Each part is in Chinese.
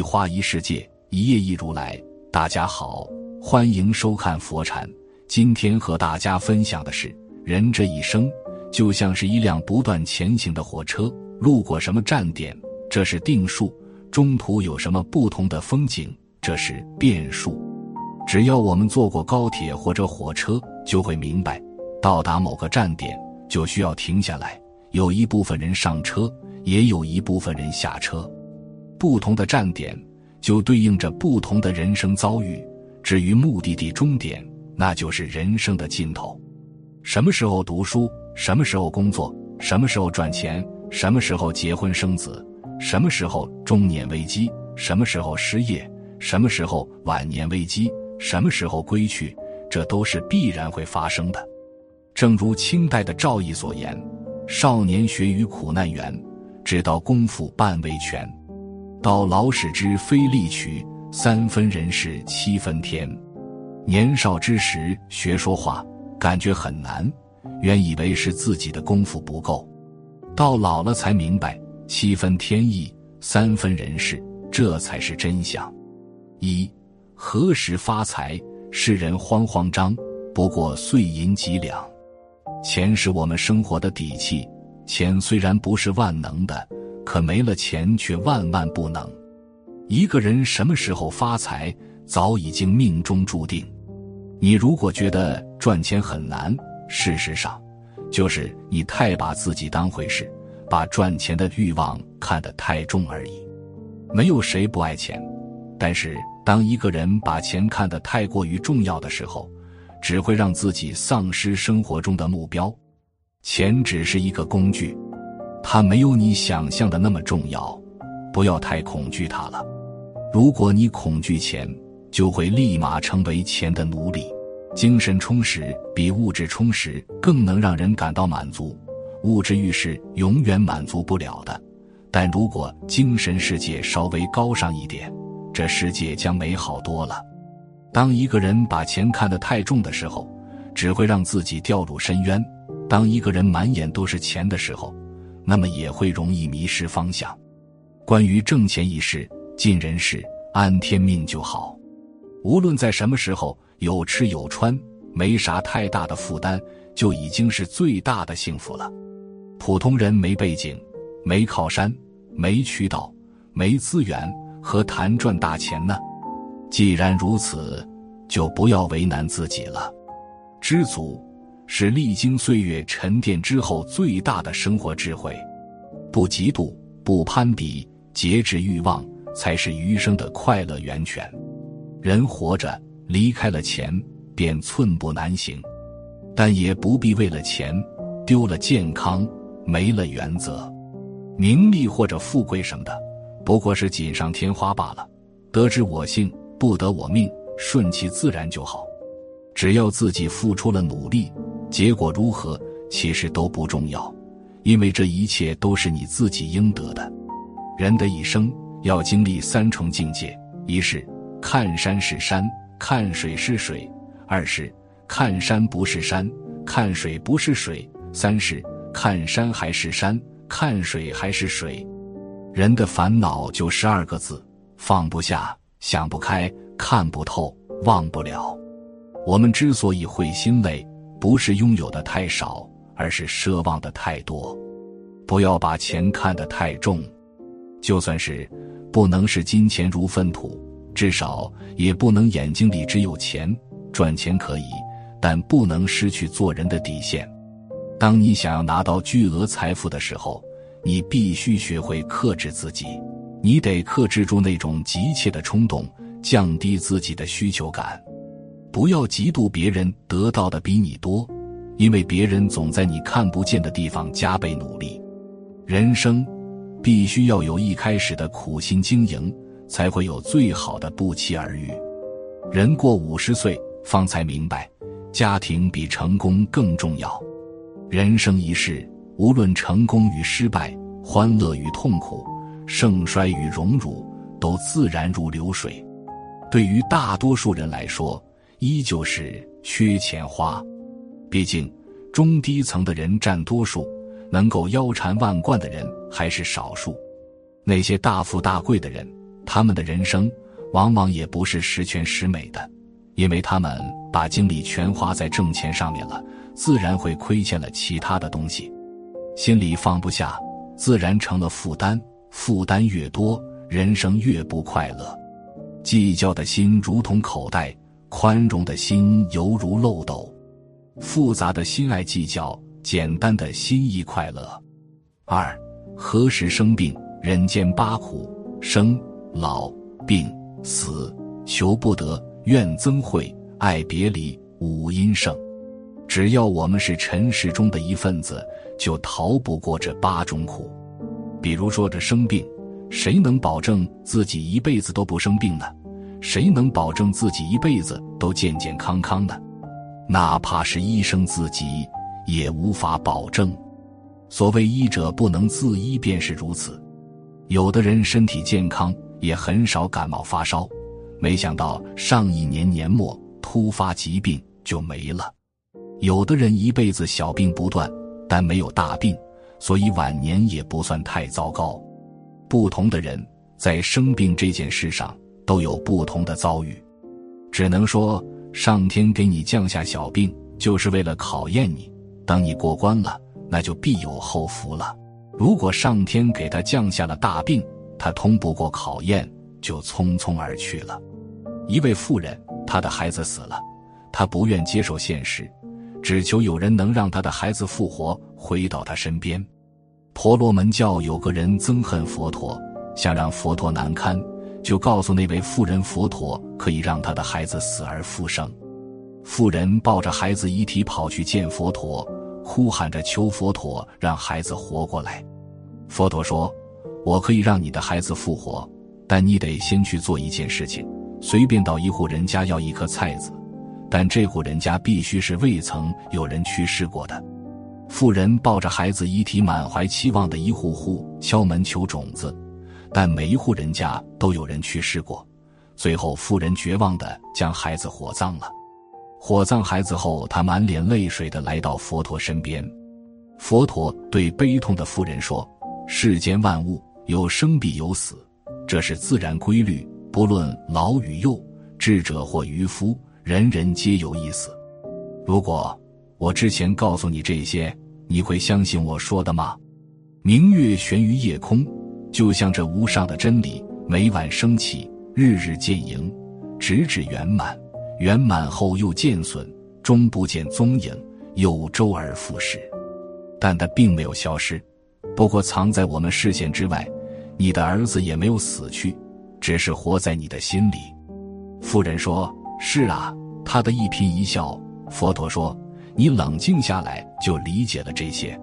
一花一世界，一叶一如来。大家好，欢迎收看佛禅。今天和大家分享的是，人这一生就像是一辆不断前行的火车，路过什么站点，这是定数；中途有什么不同的风景，这是变数。只要我们坐过高铁或者火车，就会明白，到达某个站点就需要停下来，有一部分人上车，也有一部分人下车。不同的站点就对应着不同的人生遭遇。至于目的地终点，那就是人生的尽头。什么时候读书？什么时候工作？什么时候赚钱？什么时候结婚生子？什么时候中年危机？什么时候失业？什么时候晚年危机？什么时候归去？这都是必然会发生的。正如清代的赵翼所言：“少年学于苦难园，直到功夫半未全。”到老使之非力取，三分人事七分天。年少之时学说话，感觉很难，原以为是自己的功夫不够。到老了才明白，七分天意，三分人事，这才是真相。一何时发财？世人慌慌张，不过碎银几两。钱是我们生活的底气，钱虽然不是万能的。可没了钱，却万万不能。一个人什么时候发财，早已经命中注定。你如果觉得赚钱很难，事实上，就是你太把自己当回事，把赚钱的欲望看得太重而已。没有谁不爱钱，但是当一个人把钱看得太过于重要的时候，只会让自己丧失生活中的目标。钱只是一个工具。它没有你想象的那么重要，不要太恐惧它了。如果你恐惧钱，就会立马成为钱的奴隶。精神充实比物质充实更能让人感到满足。物质欲是永远满足不了的，但如果精神世界稍微高尚一点，这世界将美好多了。当一个人把钱看得太重的时候，只会让自己掉入深渊。当一个人满眼都是钱的时候，那么也会容易迷失方向。关于挣钱一事，尽人事，安天命就好。无论在什么时候，有吃有穿，没啥太大的负担，就已经是最大的幸福了。普通人没背景，没靠山，没渠道，没资源，何谈赚大钱呢？既然如此，就不要为难自己了。知足。是历经岁月沉淀之后最大的生活智慧，不嫉妒，不攀比，节制欲望，才是余生的快乐源泉。人活着离开了钱，便寸步难行，但也不必为了钱丢了健康，没了原则。名利或者富贵什么的，不过是锦上添花罢了。得之我幸，不得我命，顺其自然就好。只要自己付出了努力。结果如何，其实都不重要，因为这一切都是你自己应得的。人的一生要经历三重境界：一是看山是山，看水是水；二是看山不是山，看水不是水；三是看山还是山，看水还是水。人的烦恼就十二个字：放不下、想不开、看不透、忘不了。我们之所以会心累。不是拥有的太少，而是奢望的太多。不要把钱看得太重，就算是不能视金钱如粪土，至少也不能眼睛里只有钱。赚钱可以，但不能失去做人的底线。当你想要拿到巨额财富的时候，你必须学会克制自己。你得克制住那种急切的冲动，降低自己的需求感。不要嫉妒别人得到的比你多，因为别人总在你看不见的地方加倍努力。人生必须要有一开始的苦心经营，才会有最好的不期而遇。人过五十岁方才明白，家庭比成功更重要。人生一世，无论成功与失败，欢乐与痛苦，盛衰与荣辱，都自然如流水。对于大多数人来说，依旧是缺钱花，毕竟中低层的人占多数，能够腰缠万贯的人还是少数。那些大富大贵的人，他们的人生往往也不是十全十美的，因为他们把精力全花在挣钱上面了，自然会亏欠了其他的东西，心里放不下，自然成了负担。负担越多，人生越不快乐。计较的心如同口袋，宽容的心犹如漏斗。复杂的心爱计较，简单的心意快乐。二，何时生病？人间八苦：生、老、病、死、求不得、怨憎会、爱别离、五阴盛。只要我们是尘世中的一份子，就逃不过这八种苦。比如说这生病，谁能保证自己一辈子都不生病呢？谁能保证自己一辈子都健健康康的？哪怕是医生自己也无法保证。所谓医者不能自医，便是如此。有的人身体健康，也很少感冒发烧，没想到上一年年末突发疾病就没了。有的人一辈子小病不断，但没有大病，所以晚年也不算太糟糕。不同的人在生病这件事上。都有不同的遭遇，只能说上天给你降下小病，就是为了考验你。等你过关了，那就必有后福了。如果上天给他降下了大病，他通不过考验，就匆匆而去了。一位妇人，她的孩子死了，她不愿接受现实，只求有人能让她的孩子复活，回到她身边。婆罗门教有个人憎恨佛陀，想让佛陀难堪。就告诉那位妇人，佛陀可以让他的孩子死而复生。妇人抱着孩子遗体跑去见佛陀，哭喊着求佛陀让孩子活过来。佛陀说：“我可以让你的孩子复活，但你得先去做一件事情，随便到一户人家要一颗菜籽，但这户人家必须是未曾有人去世过的。”妇人抱着孩子遗体，满怀期望的一户户敲门求种子。但每一户人家都有人去世过，最后妇人绝望的将孩子火葬了。火葬孩子后，他满脸泪水的来到佛陀身边。佛陀对悲痛的妇人说：“世间万物有生必有死，这是自然规律，不论老与幼，智者或愚夫，人人皆有一死。如果我之前告诉你这些，你会相信我说的吗？明月悬于夜空。”就像这无上的真理，每晚升起，日日见盈，直至圆满。圆满后又见损，终不见踪影，又周而复始。但它并没有消失，不过藏在我们视线之外。你的儿子也没有死去，只是活在你的心里。妇人说：“是啊。”他的一颦一笑。佛陀说：“你冷静下来，就理解了这些。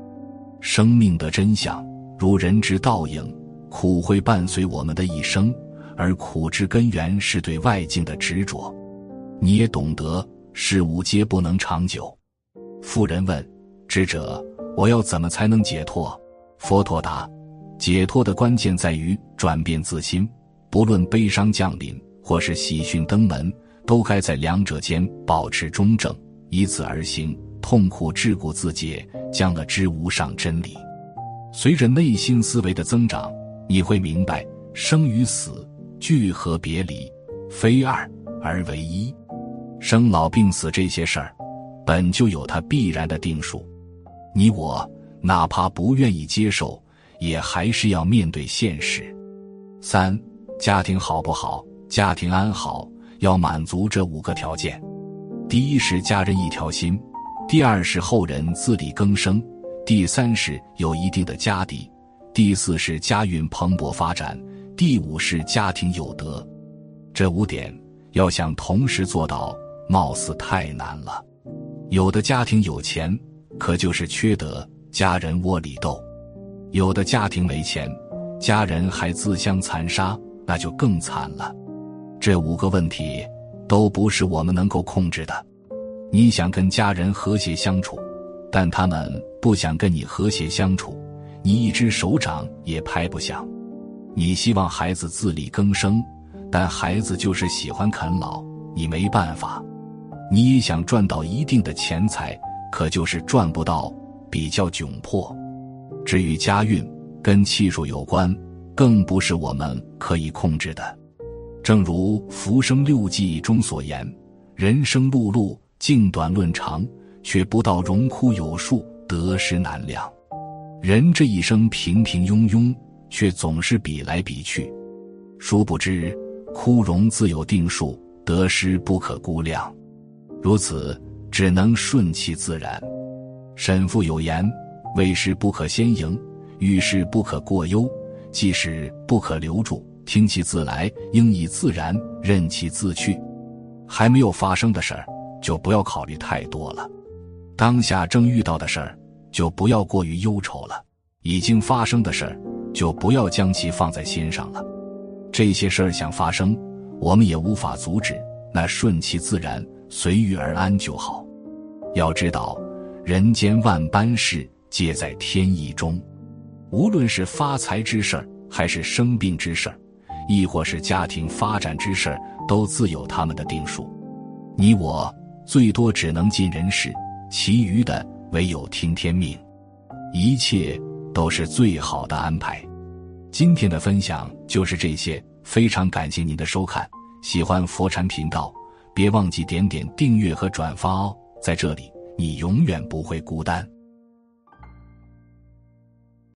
生命的真相，如人之倒影。”苦会伴随我们的一生，而苦之根源是对外境的执着。你也懂得，事物皆不能长久。妇人问：“智者，我要怎么才能解脱？”佛陀答：“解脱的关键在于转变自心，不论悲伤降临或是喜讯登门，都该在两者间保持中正，以此而行。痛苦桎梏自解，将了知无上真理。随着内心思维的增长。”你会明白，生与死、聚合别离，非二而为一。生老病死这些事儿，本就有它必然的定数。你我哪怕不愿意接受，也还是要面对现实。三，家庭好不好？家庭安好，要满足这五个条件：第一是家人一条心；第二是后人自力更生；第三是有一定的家底。第四是家运蓬勃发展，第五是家庭有德，这五点要想同时做到，貌似太难了。有的家庭有钱，可就是缺德，家人窝里斗；有的家庭没钱，家人还自相残杀，那就更惨了。这五个问题都不是我们能够控制的。你想跟家人和谐相处，但他们不想跟你和谐相处。你一只手掌也拍不响，你希望孩子自力更生，但孩子就是喜欢啃老，你没办法。你也想赚到一定的钱财，可就是赚不到，比较窘迫。至于家运，跟气数有关，更不是我们可以控制的。正如《浮生六记》中所言：“人生碌碌，静短论长，却不到荣枯有数，得失难量。人这一生平平庸庸，却总是比来比去，殊不知枯荣自有定数，得失不可估量。如此，只能顺其自然。”沈复有言：“为事不可先迎，遇事不可过忧，即使不可留住。”听其自来，应以自然，任其自去。还没有发生的事儿，就不要考虑太多了；当下正遇到的事儿，就不要过于忧愁了；已经发生的事儿，就不要将其放在心上了。这些事儿想发生，我们也无法阻止，那顺其自然，随遇而安就好。要知道，人间万般事，皆在天意中。无论是发财之事儿，还是生病之事儿。亦或是家庭发展之事，都自有他们的定数。你我最多只能尽人事，其余的唯有听天命。一切都是最好的安排。今天的分享就是这些，非常感谢您的收看。喜欢佛禅频道，别忘记点点订阅和转发哦。在这里，你永远不会孤单。